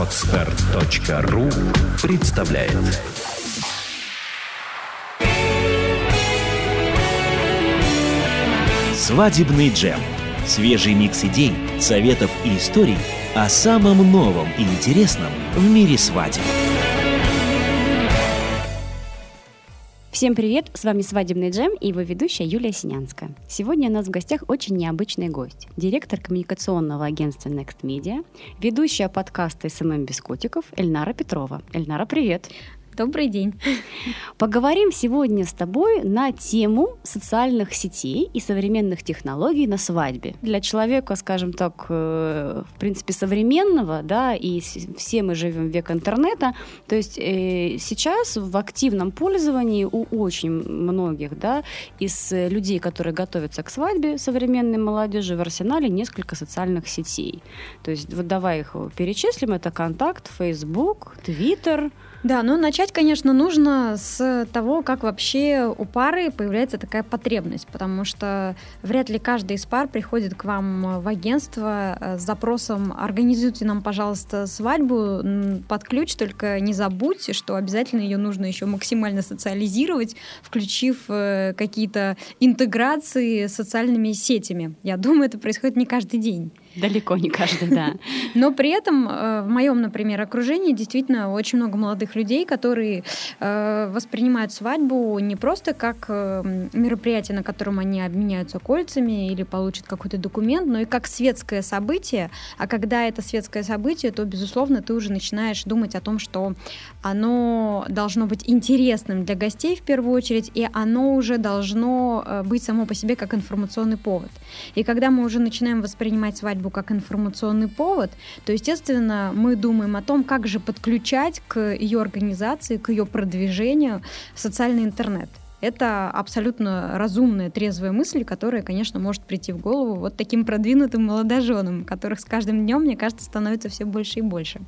Отстар.ру представляет Свадебный джем. Свежий микс идей, советов и историй о самом новом и интересном в мире свадеб. Всем привет! С вами «Свадебный джем» и его ведущая Юлия Синянская. Сегодня у нас в гостях очень необычный гость. Директор коммуникационного агентства Next Media, ведущая подкаста «SMM без котиков» Эльнара Петрова. Эльнара, привет! Добрый день. Поговорим сегодня с тобой на тему социальных сетей и современных технологий на свадьбе. Для человека, скажем так, э, в принципе, современного, да, и все мы живем в век интернета, то есть э, сейчас в активном пользовании у очень многих, да, из людей, которые готовятся к свадьбе современной молодежи, в арсенале несколько социальных сетей. То есть вот давай их перечислим. Это Контакт, Facebook, Twitter, да, ну начать, конечно, нужно с того, как вообще у пары появляется такая потребность, потому что вряд ли каждый из пар приходит к вам в агентство э, с запросом «организуйте нам, пожалуйста, свадьбу под ключ, только не забудьте, что обязательно ее нужно еще максимально социализировать, включив э, какие-то интеграции с социальными сетями». Я думаю, это происходит не каждый день. Далеко не каждый, да. Но при этом э, в моем, например, окружении действительно очень много молодых людей, которые э, воспринимают свадьбу не просто как э, мероприятие, на котором они обменяются кольцами или получат какой-то документ, но и как светское событие. А когда это светское событие, то, безусловно, ты уже начинаешь думать о том, что оно должно быть интересным для гостей в первую очередь, и оно уже должно быть само по себе как информационный повод. И когда мы уже начинаем воспринимать свадьбу свадьбу как информационный повод, то, естественно, мы думаем о том, как же подключать к ее организации, к ее продвижению социальный интернет. Это абсолютно разумная, трезвая мысль, которая, конечно, может прийти в голову вот таким продвинутым молодоженам, которых с каждым днем, мне кажется, становится все больше и больше.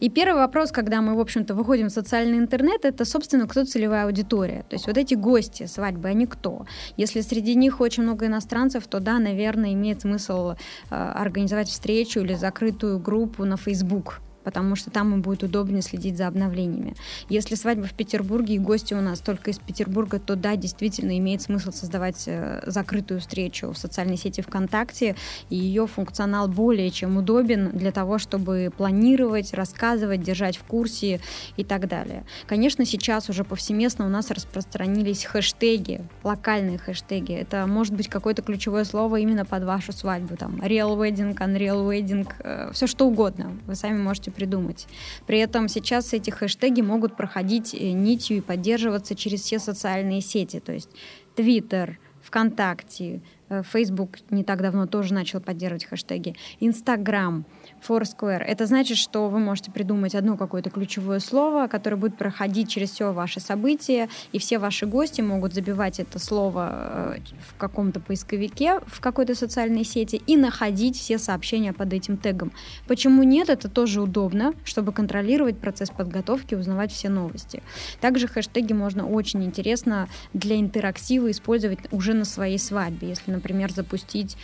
И первый вопрос, когда мы, в общем-то, выходим в социальный интернет, это, собственно, кто целевая аудитория. То есть вот эти гости свадьбы, они кто? Если среди них очень много иностранцев, то да, наверное, имеет смысл э, организовать встречу или закрытую группу на Facebook потому что там им будет удобнее следить за обновлениями. Если свадьба в Петербурге и гости у нас только из Петербурга, то да, действительно имеет смысл создавать э, закрытую встречу в социальной сети ВКонтакте, и ее функционал более чем удобен для того, чтобы планировать, рассказывать, держать в курсе и так далее. Конечно, сейчас уже повсеместно у нас распространились хэштеги, локальные хэштеги. Это может быть какое-то ключевое слово именно под вашу свадьбу, там, real wedding, unreal wedding, э, все что угодно. Вы сами можете придумать. При этом сейчас эти хэштеги могут проходить э, нитью и поддерживаться через все социальные сети, то есть Twitter, ВКонтакте, Facebook не так давно тоже начал поддерживать хэштеги, Instagram — Foursquare. Это значит, что вы можете придумать одно какое-то ключевое слово, которое будет проходить через все ваши события, и все ваши гости могут забивать это слово э, в каком-то поисковике, в какой-то социальной сети и находить все сообщения под этим тегом. Почему нет? Это тоже удобно, чтобы контролировать процесс подготовки, узнавать все новости. Также хэштеги можно очень интересно для интерактива использовать уже на своей свадьбе. Если, например, запустить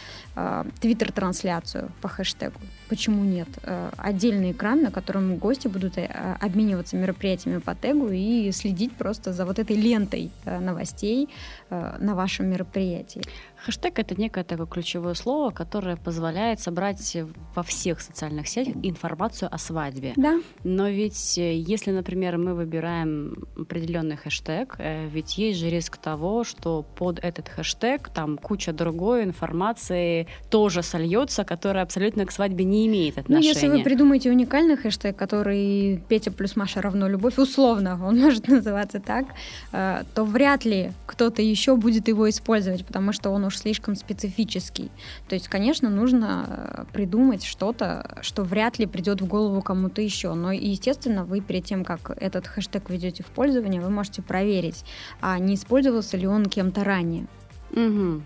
твиттер-трансляцию по хэштегу. Почему нет? Э, отдельный экран, на котором гости будут э, обмениваться мероприятиями по тегу и следить просто за вот этой лентой э, новостей на вашем мероприятии. Хэштег — это некое такое ключевое слово, которое позволяет собрать во всех социальных сетях информацию о свадьбе. Да. Но ведь если, например, мы выбираем определенный хэштег, ведь есть же риск того, что под этот хэштег там куча другой информации тоже сольется, которая абсолютно к свадьбе не имеет отношения. Ну, если вы придумаете уникальный хэштег, который Петя плюс Маша равно любовь, условно, он может называться так, э, то вряд ли кто-то еще будет его использовать, потому что он уж слишком специфический. То есть, конечно, нужно э, придумать что-то, что вряд ли придет в голову кому-то еще. Но, естественно, вы перед тем, как этот хэштег ведете в пользование, вы можете проверить, а не использовался ли он кем-то ранее. Угу.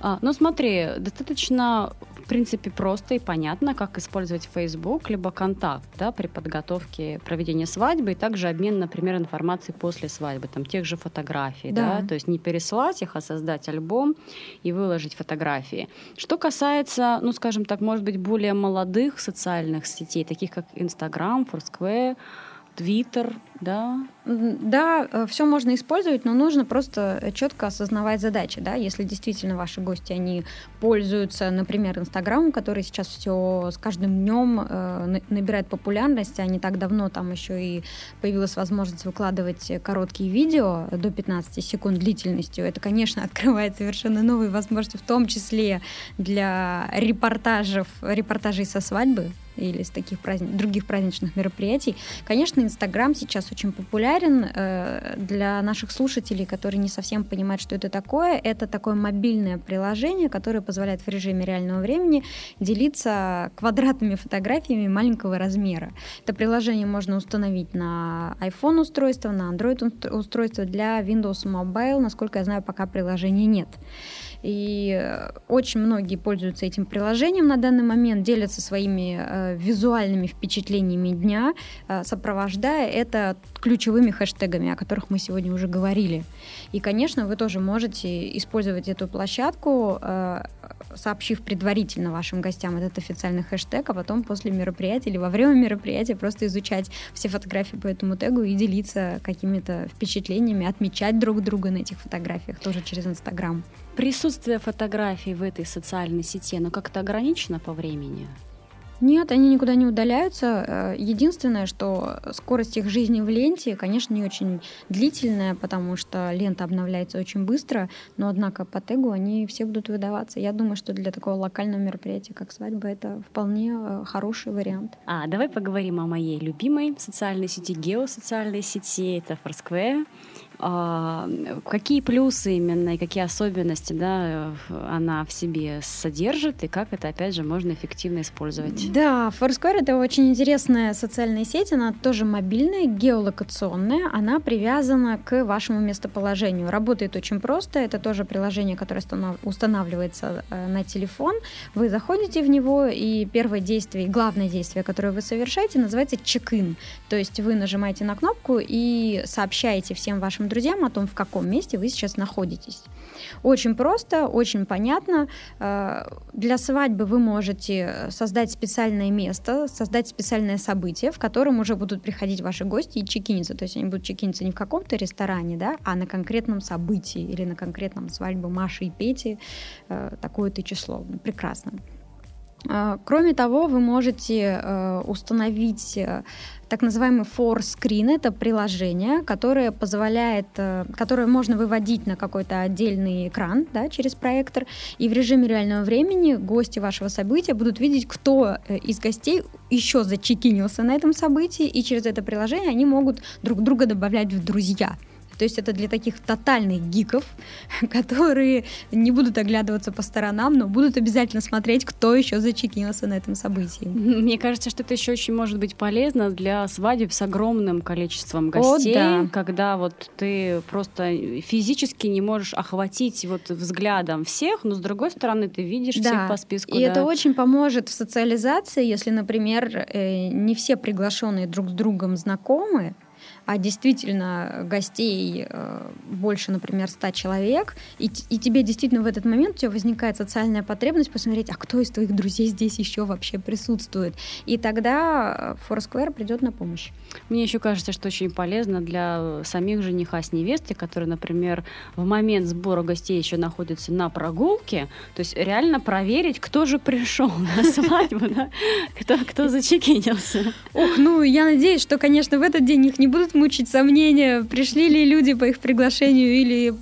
А, ну смотри, достаточно в принципе, просто и понятно, как использовать Facebook либо контакт да, при подготовке проведения свадьбы и также обмен, например, информацией после свадьбы, там, тех же фотографий. Да. Да? То есть не пересылать их, а создать альбом и выложить фотографии. Что касается, ну, скажем так, может быть, более молодых социальных сетей, таких как Instagram, Foursquare, Twitter, да? Да, э, все можно использовать, но нужно просто четко осознавать задачи, да, если действительно ваши гости, они пользуются, например, Инстаграмом, который сейчас все с каждым днем э, набирает популярность, а не так давно там еще и появилась возможность выкладывать короткие видео до 15 секунд длительностью, это, конечно, открывает совершенно новые возможности, в том числе для репортажев, репортажей со свадьбы, или с таких праздник, других праздничных мероприятий. Конечно, Инстаграм сейчас очень популярен э, для наших слушателей, которые не совсем понимают, что это такое. Это такое мобильное приложение, которое позволяет в режиме реального времени делиться квадратными фотографиями маленького размера. Это приложение можно установить на iPhone устройство, на Android устройство для Windows Mobile. Насколько я знаю, пока приложения нет. И э, очень многие пользуются этим приложением на данный момент, делятся своими э, визуальными впечатлениями дня, э, сопровождая это ключевыми хэштегами, о которых мы сегодня уже говорили. И, конечно, вы тоже можете использовать эту площадку, э, сообщив предварительно вашим гостям этот официальный хэштег, а потом после мероприятия или во время мероприятия просто изучать все фотографии по этому тегу и делиться какими-то впечатлениями, отмечать друг друга на этих фотографиях тоже через Инстаграм. Присутствие фотографий в этой социальной сети, оно как-то ограничено по времени? Нет, они никуда не удаляются. Э, единственное, что скорость их жизни в ленте, конечно, не очень длительная, потому что лента обновляется очень быстро, но, однако, по тегу они все будут выдаваться. Я думаю, что для такого локального мероприятия, как свадьба, это вполне э, хороший вариант. А, давай поговорим о моей любимой социальной сети, геосоциальной сети, это Foursquare. А, какие плюсы именно и какие особенности да, она в себе содержит, и как это, опять же, можно эффективно использовать? Да, Foursquare — это очень интересная социальная сеть, она тоже мобильная, геолокационная, она привязана к вашему местоположению. Работает очень просто, это тоже приложение, которое устанавливается э, на телефон. Вы заходите в него, и первое действие, главное действие, которое вы совершаете, называется чек-ин. То есть вы нажимаете на кнопку и сообщаете всем вашим вашим друзьям о том, в каком месте вы сейчас находитесь. Очень просто, очень понятно. Э, для свадьбы вы можете создать специальное место, создать специальное событие, в котором уже будут приходить ваши гости и чекиниться. То есть они будут чекиниться не в каком-то ресторане, да, а на конкретном событии или на конкретном свадьбе Маши и Пети э, такое-то число. Прекрасно. Э, кроме того, вы можете установить так называемый Screen Это приложение, которое позволяет, э, которое можно выводить на какой-то отдельный экран да, через проектор. И в режиме реального времени гости вашего события будут видеть, кто э, из гостей еще зачекинился на этом событии, и через это приложение они могут друг друга добавлять в друзья. То есть это для таких тотальных гиков, которые не будут оглядываться по сторонам, но будут обязательно смотреть, кто еще зачекинился на этом событии. Мне кажется, что это еще очень может быть полезно для свадеб с огромным количеством гостей, О, да. когда вот ты просто физически не можешь охватить вот взглядом всех, но с другой стороны ты видишь да. всех по списку. И да. это очень поможет в социализации, если, например, э, не все приглашенные друг с другом знакомы, а действительно гостей э, больше, например, 100 человек, и, и тебе действительно в этот момент у тебя возникает социальная потребность посмотреть, а кто из твоих друзей здесь еще вообще присутствует. И тогда э, Foursquare придет на помощь. Мне еще кажется, что очень полезно для самих жениха с невестой, которые, например, в момент сбора гостей еще находятся на прогулке, то есть реально проверить, кто же пришел на свадьбу, кто, кто зачекинился. Ох, ну я надеюсь, что, конечно, в этот день их не будут мучить сомнения, пришли ли люди по их приглашению или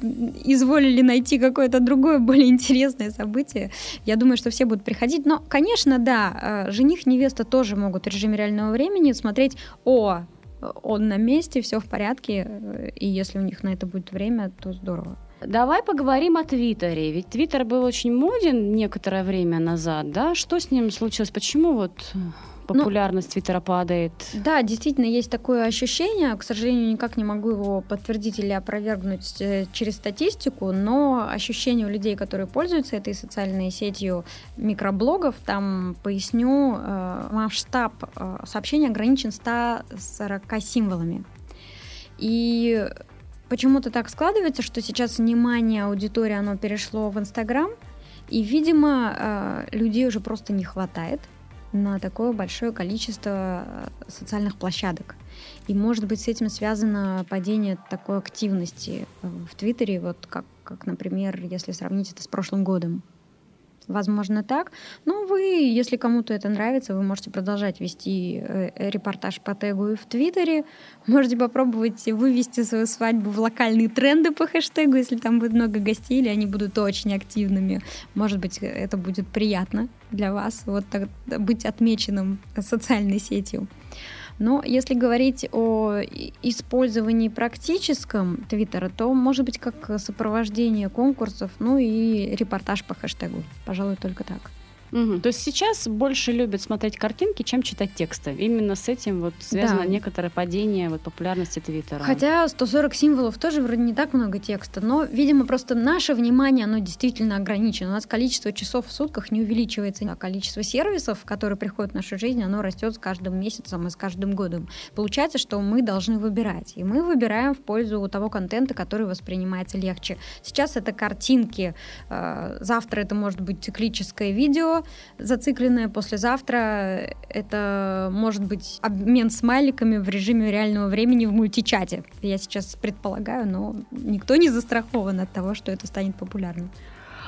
изволили найти какое-то другое, более интересное событие. Я думаю, что все будут приходить. Но, конечно, да, э, жених, невеста тоже могут в режиме реального времени смотреть, о, он на месте, все в порядке, э, и если у них на это будет время, то здорово. Давай поговорим о Твиттере. Ведь Твиттер был очень моден некоторое время назад, да? Что с ним случилось? Почему вот ну, популярность ну, Твиттера падает. Да, действительно, есть такое ощущение. К сожалению, никак не могу его подтвердить или опровергнуть э, через статистику, но ощущение у людей, которые пользуются этой социальной сетью микроблогов, там, поясню, э, масштаб э, сообщения ограничен 140 символами. И почему-то так складывается, что сейчас внимание аудитории, оно перешло в Инстаграм, и, видимо, людей уже просто не хватает – на такое большое количество э, социальных площадок. И, может быть, с этим связано падение такой активности э, в Твиттере, вот как, как, например, если сравнить это с прошлым годом. Возможно, так. Но вы, если кому-то это нравится, вы можете продолжать вести э, репортаж по тегу и в Твиттере. Можете попробовать вывести свою свадьбу в локальные тренды по хэштегу, если там будет много гостей, или они будут очень активными. Может быть, это будет приятно для вас, вот так, быть отмеченным социальной сетью. Но если говорить о использовании практическом Твиттера, то может быть как сопровождение конкурсов, ну и репортаж по хэштегу. Пожалуй, только так. Угу. То есть сейчас больше любят смотреть картинки, чем читать тексты. Именно с этим вот связано да. некоторое падение вот, популярности Твиттера. Хотя 140 символов тоже вроде не так много текста, но, видимо, просто наше внимание, оно действительно ограничено. У нас количество часов в сутках не увеличивается, а количество сервисов, которые приходят в нашу жизнь, оно растет с каждым месяцем и с каждым годом. Получается, что мы должны выбирать. И мы выбираем в пользу того контента, который воспринимается легче. Сейчас это картинки, э, завтра это может быть циклическое видео, зацикленное послезавтра это может быть обмен смайликами в режиме реального времени в мультичате. Я сейчас предполагаю, но никто не застрахован от того, что это станет популярным.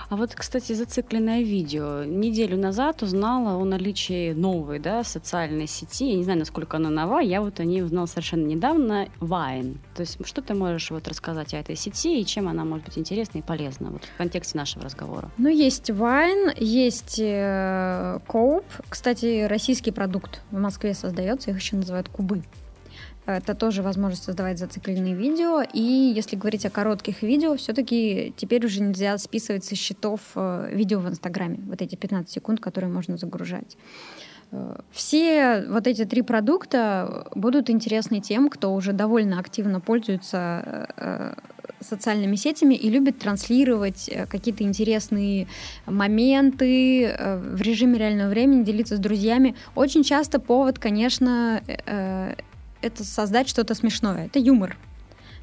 А вот, кстати, зацикленное видео. Неделю назад узнала о наличии новой да, социальной сети. Я не знаю, насколько она нова. Я вот о ней узнала совершенно недавно. Vine. То есть что ты можешь вот рассказать о этой сети и чем она может быть интересна и полезна вот в контексте нашего разговора? Ну, есть Vine, есть э, Coop. Кстати, российский продукт в Москве создается. Их еще называют кубы. Это тоже возможность создавать зацикленные видео. И если говорить о коротких видео, все-таки теперь уже нельзя списывать со счетов э, видео в Инстаграме. Вот эти 15 секунд, которые можно загружать. Э, все вот эти три продукта будут интересны тем, кто уже довольно активно пользуется э, социальными сетями и любит транслировать какие-то интересные моменты в режиме реального времени, делиться с друзьями. Очень часто повод, конечно, это создать что-то смешное. Это юмор.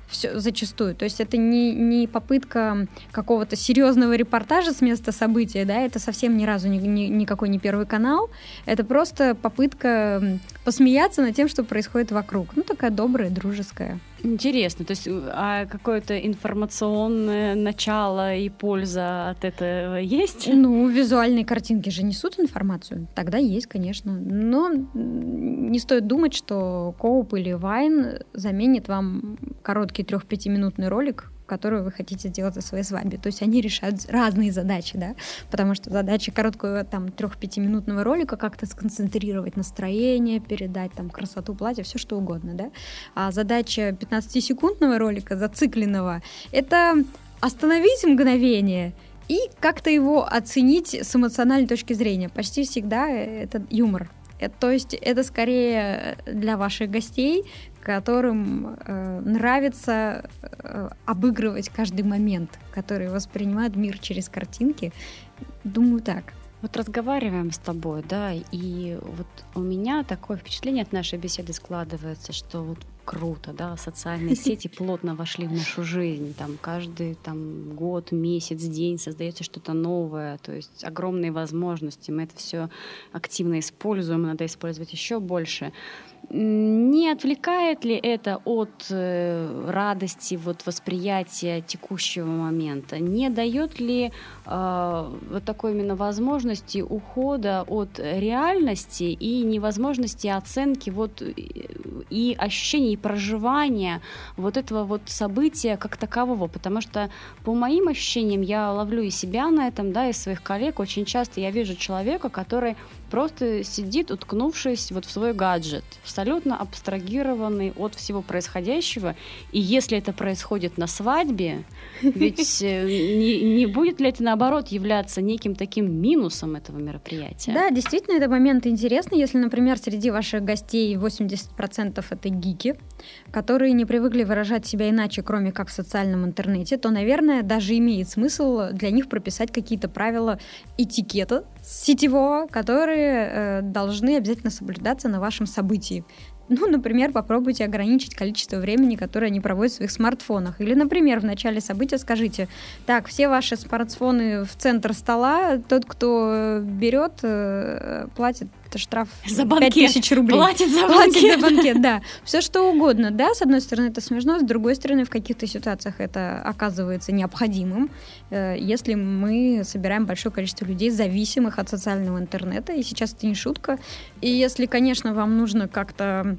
Все, зачастую. То есть это не, не попытка какого-то серьезного репортажа с места события, да, это совсем ни разу ни, ни, никакой не первый канал. Это просто попытка посмеяться над тем, что происходит вокруг. Ну, такая добрая, дружеская. Интересно, то есть а какое-то информационное начало и польза от этого есть? Ну, визуальные картинки же несут информацию. Тогда есть, конечно. Но не стоит думать, что Коуп или Вайн заменит вам короткий трех-пятиминутный ролик, которую вы хотите сделать о своей свадьбе. То есть они решают разные задачи, да, потому что задача короткого там трех-пятиминутного ролика как-то сконцентрировать настроение, передать там красоту платья, все что угодно, да. А задача 15-секундного ролика, зацикленного, это остановить мгновение и как-то его оценить с эмоциональной точки зрения. Почти всегда это юмор. Это, то есть это скорее для ваших гостей, которым э, нравится э, обыгрывать каждый момент, который воспринимают мир через картинки. Думаю так. Вот разговариваем с тобой, да, и вот у меня такое впечатление от нашей беседы складывается, что вот круто, да, социальные сети плотно вошли в нашу жизнь, там каждый там год, месяц, день создается что-то новое, то есть огромные возможности, мы это все активно используем, надо использовать еще больше. Не отвлекает ли это от э, радости, вот восприятия текущего момента? Не дает ли э, вот такой именно возможности ухода от реальности и невозможности оценки вот и ощущение и проживание вот этого вот события как такового, потому что по моим ощущениям я ловлю и себя на этом, да, и своих коллег. Очень часто я вижу человека, который просто сидит, уткнувшись вот в свой гаджет, абсолютно абстрагированный от всего происходящего. И если это происходит на свадьбе, ведь э, не, не будет ли это, наоборот, являться неким таким минусом этого мероприятия? Да, действительно, это момент интересный. Если, например, среди ваших гостей 80% это гики, которые не привыкли выражать себя иначе, кроме как в социальном интернете, то, наверное, даже имеет смысл для них прописать какие-то правила этикета сетевого, которые э, должны обязательно соблюдаться на вашем событии. Ну, например, попробуйте ограничить количество времени, которое они проводят в своих смартфонах. Или, например, в начале события скажите, так, все ваши смартфоны в центр стола, тот, кто берет, э, платит штраф за банкет. 5000 рублей. Платит за банкет. Платит за банкет, да. Все что угодно, да, с одной стороны это смешно, с другой стороны в каких-то ситуациях это оказывается необходимым, э, если мы собираем большое количество людей, зависимых от социального интернета, и сейчас это не шутка. И если, конечно, вам нужно как-то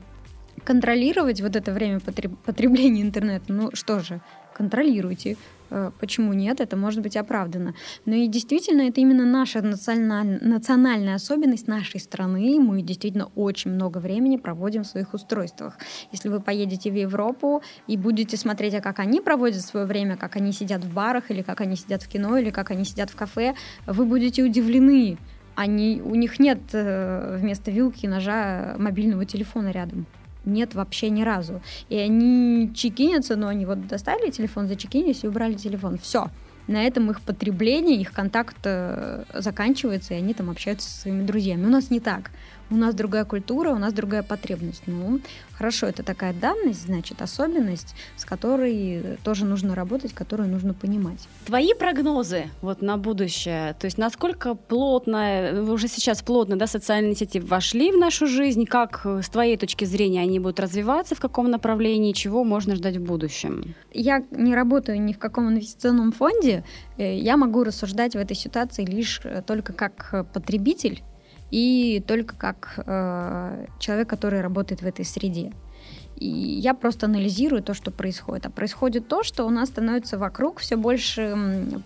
контролировать вот это время потребления интернета, ну что же, контролируйте. Э, почему нет? Это может быть оправдано. Но и действительно, это именно наша националь... национальная особенность нашей страны. Мы действительно очень много времени проводим в своих устройствах. Если вы поедете в Европу и будете смотреть, а как они проводят свое время, как они сидят в барах, или как они сидят в кино, или как они сидят в кафе, вы будете удивлены. Они, у них нет э, вместо вилки и ножа мобильного телефона рядом нет вообще ни разу. И они чекинятся, но они вот достали телефон, зачекинились и убрали телефон. Все. На этом их потребление, их контакт э, заканчивается, и они там общаются со своими друзьями. У нас не так у нас другая культура, у нас другая потребность. Ну, хорошо, это такая данность, значит, особенность, с которой тоже нужно работать, которую нужно понимать. Твои прогнозы вот на будущее, то есть насколько плотно, уже сейчас плотно, да, социальные сети вошли в нашу жизнь, как э, с твоей точки зрения они будут развиваться, в каком направлении, чего можно ждать в будущем? Я не работаю ни в каком инвестиционном фонде, э, я могу рассуждать в этой ситуации лишь э, только как потребитель, и только как э, человек, который работает в этой среде. И я просто анализирую то, что происходит. А происходит то, что у нас становится вокруг все больше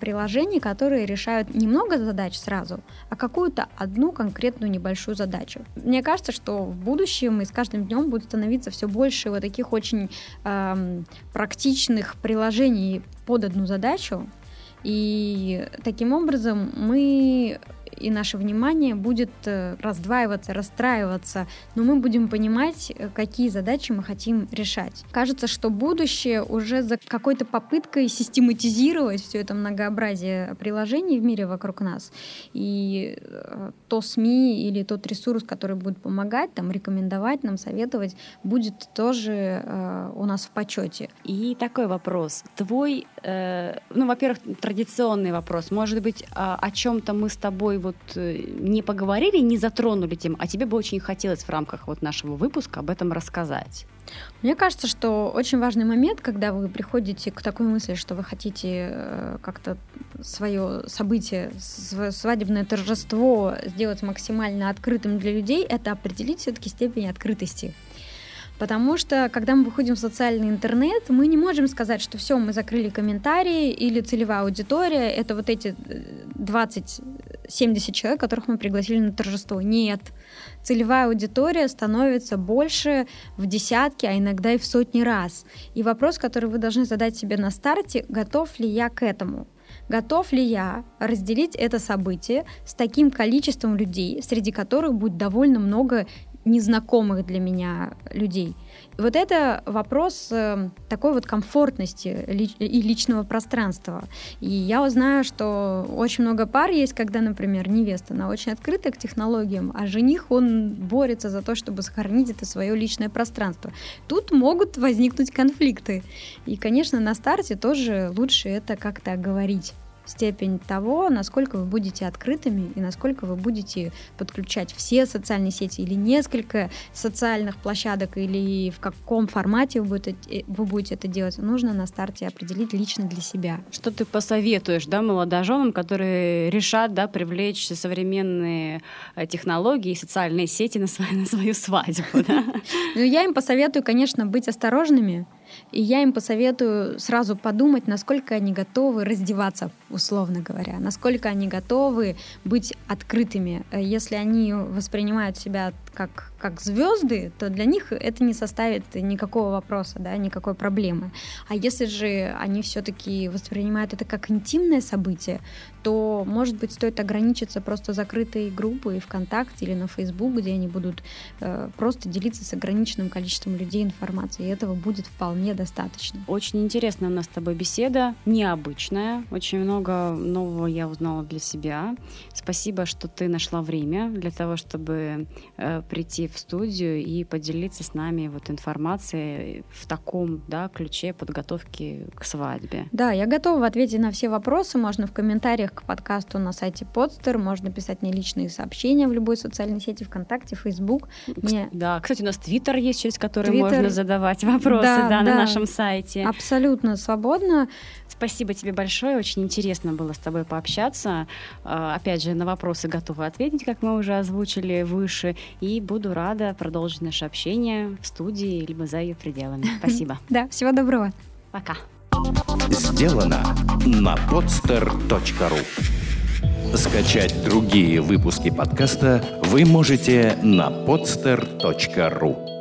приложений, которые решают не много задач сразу, а какую-то одну конкретную небольшую задачу. Мне кажется, что в будущем и с каждым днем будет становиться все больше вот таких очень э, практичных приложений под одну задачу. И таким образом мы и наше внимание будет э, раздваиваться, расстраиваться, но мы будем понимать, э, какие задачи мы хотим решать. Кажется, что будущее уже за какой-то попыткой систематизировать все это многообразие приложений в мире вокруг нас. И э, то СМИ или тот ресурс, который будет помогать, там, рекомендовать нам, советовать, будет тоже у нас в почете. И такой вопрос. Твой, э, ну, во-первых, традиционный вопрос. Может быть, о, о чем-то мы с тобой вот э, не поговорили, не затронули тем, а тебе бы очень хотелось в рамках вот нашего выпуска об этом рассказать? Мне кажется, что очень важный момент, когда вы приходите к такой мысли, что вы хотите э, как-то свое событие, свое свадебное торжество сделать максимально открытым для людей, это определить все-таки степень открытости. Потому что, когда мы выходим в социальный интернет, мы не можем сказать, что все, мы закрыли комментарии или целевая аудитория, это вот эти 20-70 э, человек, которых мы пригласили на торжество. Нет. Целевая аудитория становится больше в десятки, а иногда и в сотни раз. И вопрос, который вы должны задать себе на старте, готов ли я к этому? Готов ли я разделить это событие с таким количеством людей, среди которых будет довольно много незнакомых для меня людей. Вот это вопрос э, такой вот комфортности и личного пространства. И я знаю, что очень много пар есть, когда, например, невеста, она очень открыта к технологиям, а жених, он борется за то, чтобы сохранить это свое личное пространство. Тут могут возникнуть конфликты. И, конечно, на старте тоже лучше это как-то говорить степень того, насколько вы будете открытыми и насколько вы будете подключать все социальные сети или несколько социальных площадок, или в каком формате вы будете, э, вы будете это делать, нужно на старте определить лично для себя. Что ты посоветуешь да, молодоженам, которые решат да, привлечь современные э, технологии и социальные сети на свою, на свою свадьбу? Ну, я им посоветую, конечно, быть осторожными, и я им посоветую сразу подумать, насколько они готовы раздеваться, условно говоря, насколько они готовы быть открытыми. Э, если они воспринимают себя как, как звезды, то для них это не составит никакого вопроса, да, никакой проблемы. А если же они все-таки воспринимают это как интимное событие, то, может быть, стоит ограничиться просто закрытой группой ВКонтакте или на Facebook, где они будут э, просто делиться с ограниченным количеством людей информацией, и этого будет вполне достаточно. Очень интересная у нас с тобой беседа, необычная, очень много нового я узнала для себя. Спасибо, что ты нашла время для того, чтобы э, прийти в студию и поделиться с нами вот информацией в таком да, ключе подготовки к свадьбе. Да, я готова ответить на все вопросы. Можно в комментариях к подкасту на сайте Подстер, можно писать мне личные сообщения в любой социальной сети, ВКонтакте, Фейсбук. Мне... Да, кстати, у нас Твиттер есть, через который Twitter... можно задавать вопросы да, да, да, на нашем сайте. Абсолютно свободно. Спасибо тебе большое, очень интересно было с тобой пообщаться. А, опять же, на вопросы готовы ответить, как мы уже озвучили выше, и буду рада продолжить наше общение в студии либо за ее пределами. Спасибо. Да, всего доброго. Пока. Сделано на podster.ru Скачать другие выпуски подкаста вы можете на podster.ru